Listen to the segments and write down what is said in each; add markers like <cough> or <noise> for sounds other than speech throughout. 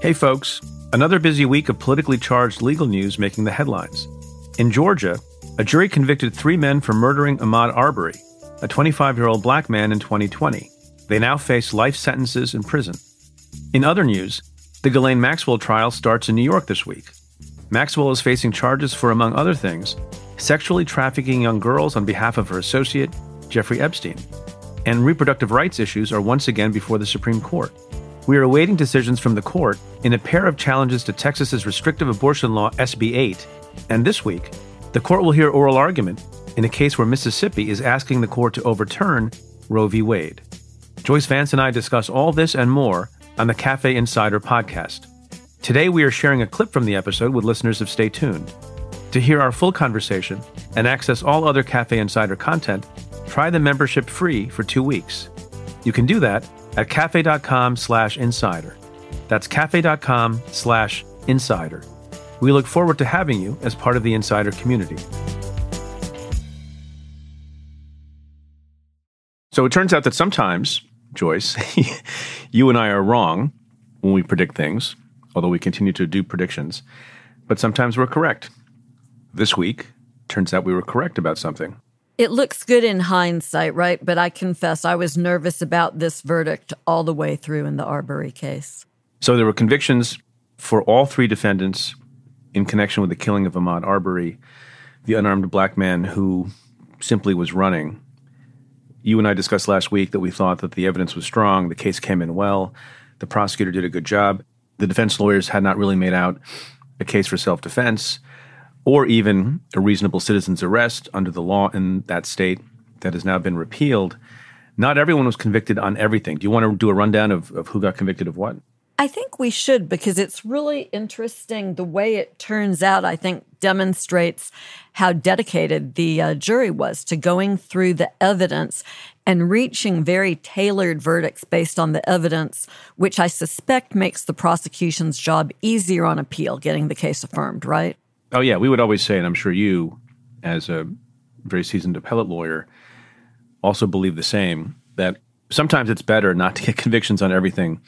Hey, folks. Another busy week of politically charged legal news making the headlines. In Georgia, a jury convicted three men for murdering Ahmaud Arbery, a 25 year old black man in 2020. They now face life sentences in prison. In other news, the Ghislaine Maxwell trial starts in New York this week. Maxwell is facing charges for, among other things, sexually trafficking young girls on behalf of her associate, Jeffrey Epstein. And reproductive rights issues are once again before the Supreme Court. We are awaiting decisions from the court in a pair of challenges to Texas's restrictive abortion law, SB 8. And this week, the court will hear oral argument in a case where Mississippi is asking the court to overturn Roe v. Wade. Joyce Vance and I discuss all this and more on the Cafe Insider podcast. Today, we are sharing a clip from the episode with listeners of Stay Tuned. To hear our full conversation and access all other Cafe Insider content, try the membership free for two weeks. You can do that at cafe.com slash insider. That's cafe.com slash insider. We look forward to having you as part of the insider community. So it turns out that sometimes, Joyce, <laughs> you and I are wrong when we predict things although we continue to do predictions. But sometimes we're correct. This week, turns out we were correct about something. It looks good in hindsight, right? But I confess I was nervous about this verdict all the way through in the Arbery case. So there were convictions for all three defendants in connection with the killing of Ahmaud Arbery, the unarmed black man who simply was running. You and I discussed last week that we thought that the evidence was strong, the case came in well, the prosecutor did a good job the defense lawyers had not really made out a case for self defense or even a reasonable citizen's arrest under the law in that state that has now been repealed. Not everyone was convicted on everything. Do you want to do a rundown of, of who got convicted of what? I think we should because it's really interesting. The way it turns out, I think, demonstrates how dedicated the uh, jury was to going through the evidence and reaching very tailored verdicts based on the evidence, which I suspect makes the prosecution's job easier on appeal, getting the case affirmed, right? Oh, yeah. We would always say, and I'm sure you, as a very seasoned appellate lawyer, also believe the same that sometimes it's better not to get <laughs> convictions on everything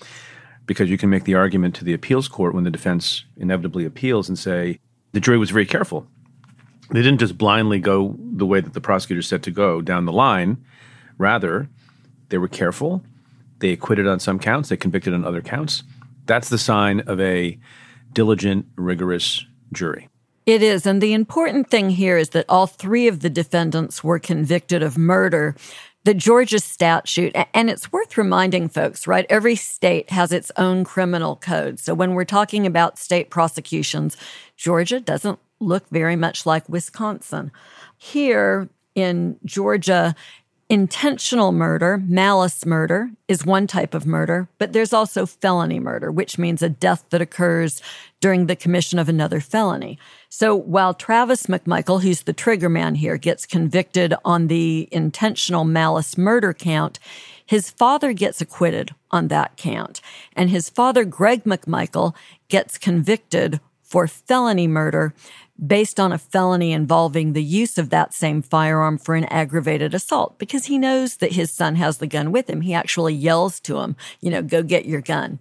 because you can make the argument to the appeals court when the defense inevitably appeals and say the jury was very careful. They didn't just blindly go the way that the prosecutor said to go down the line. Rather, they were careful. They acquitted on some counts, they convicted on other counts. That's the sign of a diligent, rigorous jury. It is. And the important thing here is that all three of the defendants were convicted of murder the Georgia statute, and it's worth reminding folks, right? Every state has its own criminal code. So when we're talking about state prosecutions, Georgia doesn't look very much like Wisconsin. Here in Georgia, Intentional murder, malice murder, is one type of murder, but there's also felony murder, which means a death that occurs during the commission of another felony. So while Travis McMichael, who's the trigger man here, gets convicted on the intentional malice murder count, his father gets acquitted on that count. And his father, Greg McMichael, gets convicted for felony murder based on a felony involving the use of that same firearm for an aggravated assault because he knows that his son has the gun with him. He actually yells to him, you know, go get your gun.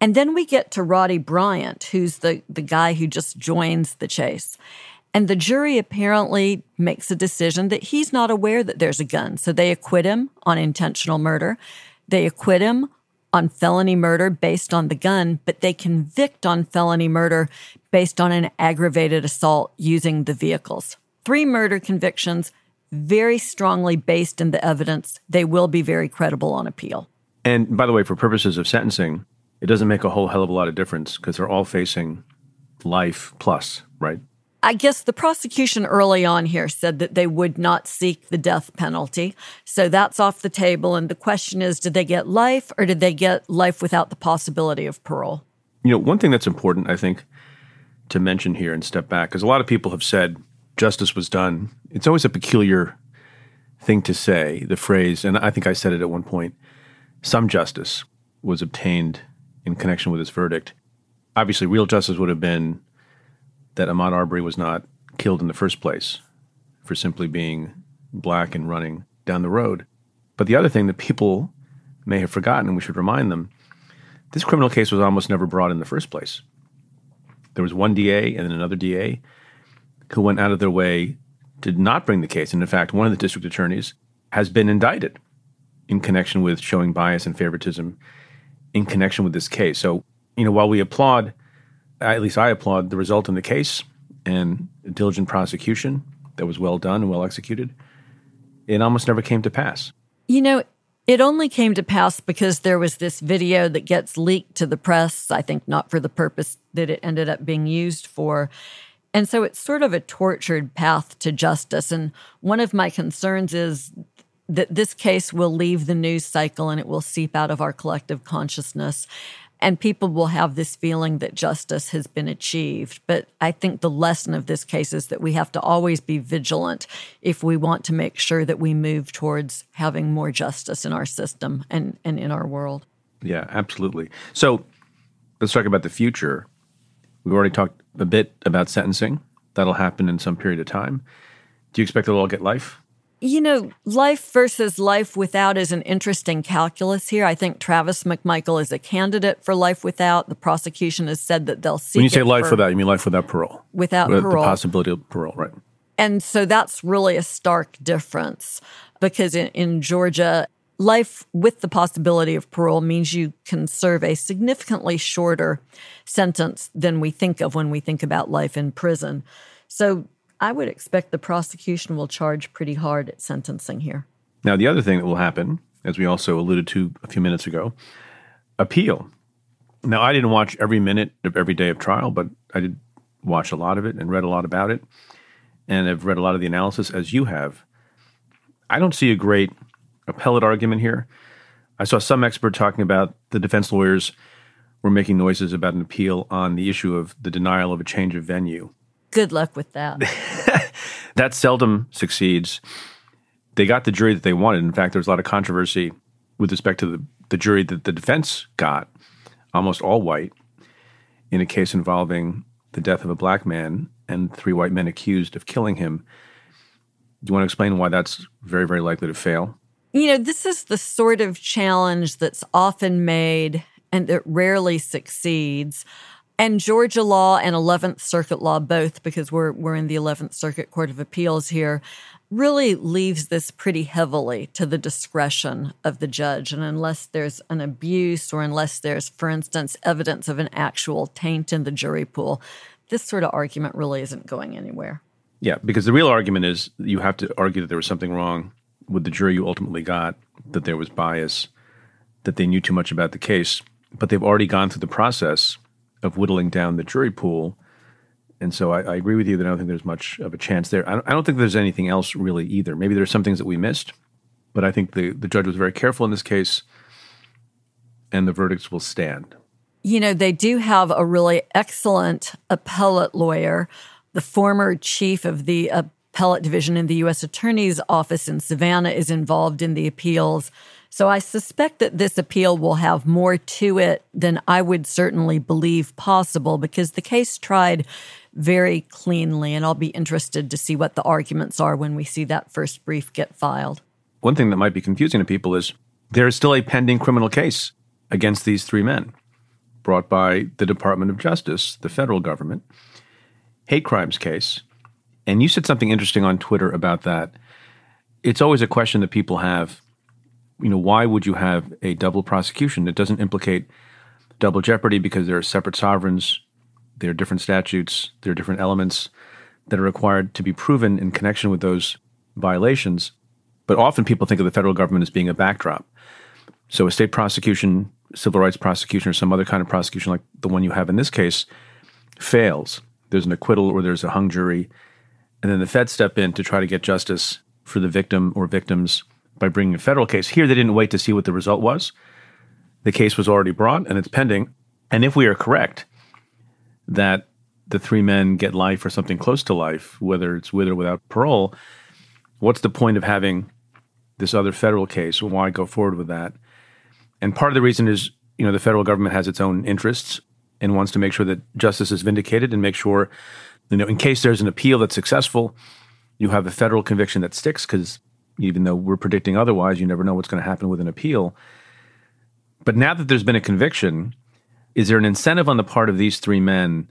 And then we get to Roddie Bryan, who's the, the guy who just joins the chase. And the jury apparently makes a decision that he's not aware that there's a gun. So they acquit him on intentional murder. They acquit him on felony murder based on the gun, but they convict on felony murder based on an aggravated assault using the vehicles. Three murder convictions, very strongly based in the evidence. They will be very credible on appeal. And by the way, for purposes of sentencing, it doesn't make a whole hell of a lot of difference because they're all facing life plus, right? I guess the prosecution early on here said that they would not seek the death penalty. So that's off the table. And the question is did they get life or did they get life without the possibility of parole? You know, one thing that's important, I think, to mention here and step back, because a lot of people have said justice was done. It's always a peculiar thing to say, the phrase, and I think I said it at one point some justice was obtained in connection with this verdict. Obviously, real justice would have been that Ahmaud Arbery was not killed in the first place for simply being black and running down the road. But the other thing that people may have forgotten, and we should remind them, this criminal case was almost never brought in the first place. There was one DA and then another DA who went out of their way to not bring the case. And in fact, one of the district attorneys has been indicted in connection with showing bias and favoritism in connection with this case. So, you know, while we applaud, at least I applaud the result in the case and diligent prosecution that was well done and well executed, it almost never came to pass. You know, it only came to pass because there was this video that gets leaked to the press, I think not for the purpose that it ended up being used for. And so it's sort of a tortured path to justice. And one of my concerns is that this case will leave the news cycle and it will seep out of our collective consciousness. And people will have this feeling that justice has been achieved. But I think the lesson of this case is that we have to always be vigilant if we want to make sure that we move towards having more justice in our system and, and in our world. Yeah, absolutely. So let's talk about the future. We've already talked a bit about sentencing. That'll happen in some period of time. Do you expect they'll all get life? You know, life versus life without is an interesting calculus here. I think Travis McMichael is a candidate for life without. The prosecution has said that they'll seek. When you say life for, without, you mean life without parole? Without parole. The possibility of parole, right. And so that's really a stark difference because in, in Georgia, life with the possibility of parole means you can serve a significantly shorter sentence than we think of when we think about life in prison. So I would expect the prosecution will charge pretty hard at sentencing here. Now, the other thing that will happen, as we also alluded to a few minutes ago, appeal. Now, I didn't watch every minute of every day of trial, but I did watch a lot of it and read a lot about it, and I've read a lot of the analysis as you have. I don't see a great appellate argument here. I saw some expert talking about the defense lawyers were making noises about an appeal on the issue of the denial of a change of venue. Good luck with that. <laughs> that seldom succeeds. They got the jury that they wanted. In fact, there was a lot of controversy with respect to the, the jury that the defense got, almost all white, in a case involving the death of a black man and three white men accused of killing him. Do you want to explain why that's very, very likely to fail? You know, this is the sort of challenge that's often made and that rarely succeeds and Georgia law and 11th Circuit law, both because we're, we're in the 11th Circuit Court of Appeals here, really leaves this pretty heavily to the discretion of the judge. And unless there's an abuse or unless there's, for instance, evidence of an actual taint in the jury pool, this sort of argument really isn't going anywhere. Yeah, because the real argument is you have to argue that there was something wrong with the jury you ultimately got, that there was bias, that they knew too much about the case. But they've already gone through the process of whittling down the jury pool. And so I, I, agree with you that I don't think there's much of a chance there. I don't, I don't, think there's anything else really either. Maybe there's some things that we missed, but I think the, the judge was very careful in this case, and the verdicts will stand. You know, they do have a really excellent appellate lawyer, the former chief of the appellate division in the U.S. Attorney's Office in Savannah is involved in the appeals. So I suspect that this appeal will have more to it than I would certainly believe possible because the case tried very cleanly, and I'll be interested to see what the arguments are when we see that first brief get filed. One thing that might be confusing to people is there is still a pending criminal case against these three men brought by the Department of Justice, the federal government, hate crimes case. And you said something interesting on Twitter about that. It's always a question that people have you know, why would you have a double prosecution? It doesn't implicate double jeopardy because there are separate sovereigns, there are different statutes, there are different elements that are required to be proven in connection with those violations. But often people think of the federal government as being a backdrop. So a state prosecution, civil rights prosecution, or some other kind of prosecution like the one you have in this case fails. There's an acquittal or there's a hung jury. And then the feds step in to try to get justice for the victim or victims by bringing a federal case. Here, they didn't wait to see what the result was. The case was already brought and it's pending. And if we are correct that the three men get life or something close to life, whether it's with or without parole, what's the point of having this other federal case? Why go forward with that? And part of the reason is, you know, the federal government has its own interests and wants to make sure that justice is vindicated and make sure, you know, in case there's an appeal that's successful, you have a federal conviction that sticks because even though we're predicting otherwise, you never know what's going to happen with an appeal. But now that there's been a conviction, is there an incentive on the part of these three men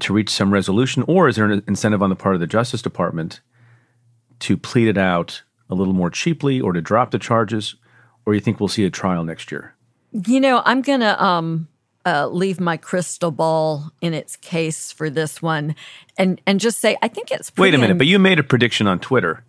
to reach some resolution, or is there an incentive on the part of the Justice Department to plead it out a little more cheaply or to drop the charges, or you think we'll see a trial next year? You know, I'm going to um, uh, leave my crystal ball in its case for this one and, and just say I think it's Wait a minute, but you made a prediction on Twitter.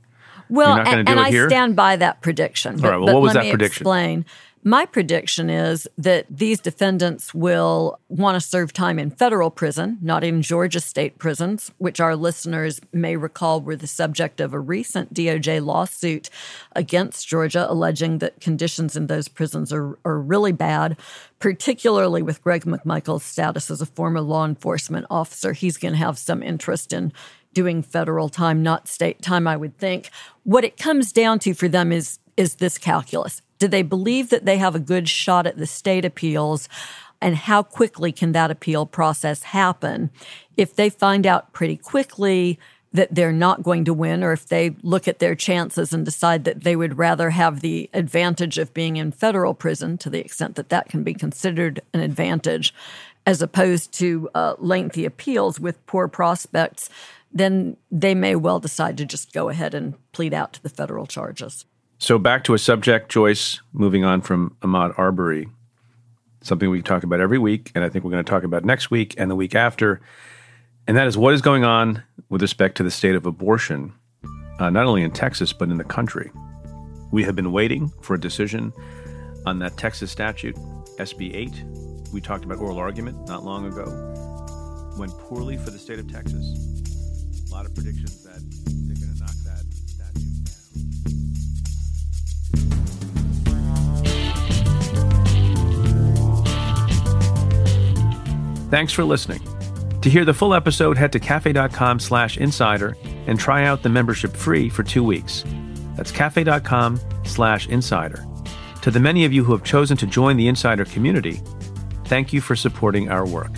Well, and, and I stand by that prediction. But, All right, well, what was that prediction? Explain. My prediction is that these defendants will want to serve time in federal prison, not in Georgia state prisons, which our listeners may recall were the subject of a recent DOJ lawsuit against Georgia, alleging that conditions in those prisons are, are really bad, particularly with Greg McMichael's status as a former law enforcement officer. He's going to have some interest in doing federal time, not state time, I would think. What it comes down to for them is is this calculus. Do they believe that they have a good shot at the state appeals? And how quickly can that appeal process happen? If they find out pretty quickly that they're not going to win, or if they look at their chances and decide that they would rather have the advantage of being in federal prison, to the extent that that can be considered an advantage, as opposed to uh, lengthy appeals with poor prospects, then they may well decide to just go ahead and plead out to the federal charges. So back to a subject, Joyce, moving on from Ahmaud Arbery, something we talk about every week, and I think we're going to talk about next week and the week after, and that is what is going on with respect to the state of abortion, uh, not only in Texas, but in the country. We have been waiting for a decision on that Texas statute, SB 8. We talked about oral argument not long ago. Went poorly for the state of Texas. A lot of predictions that they're going to knock that down Thanks for listening. To hear the full episode, head to cafe.com slash insider and try out the membership free for two weeks. That's cafe.com slash insider. To the many of you who have chosen to join the insider community, thank you for supporting our work.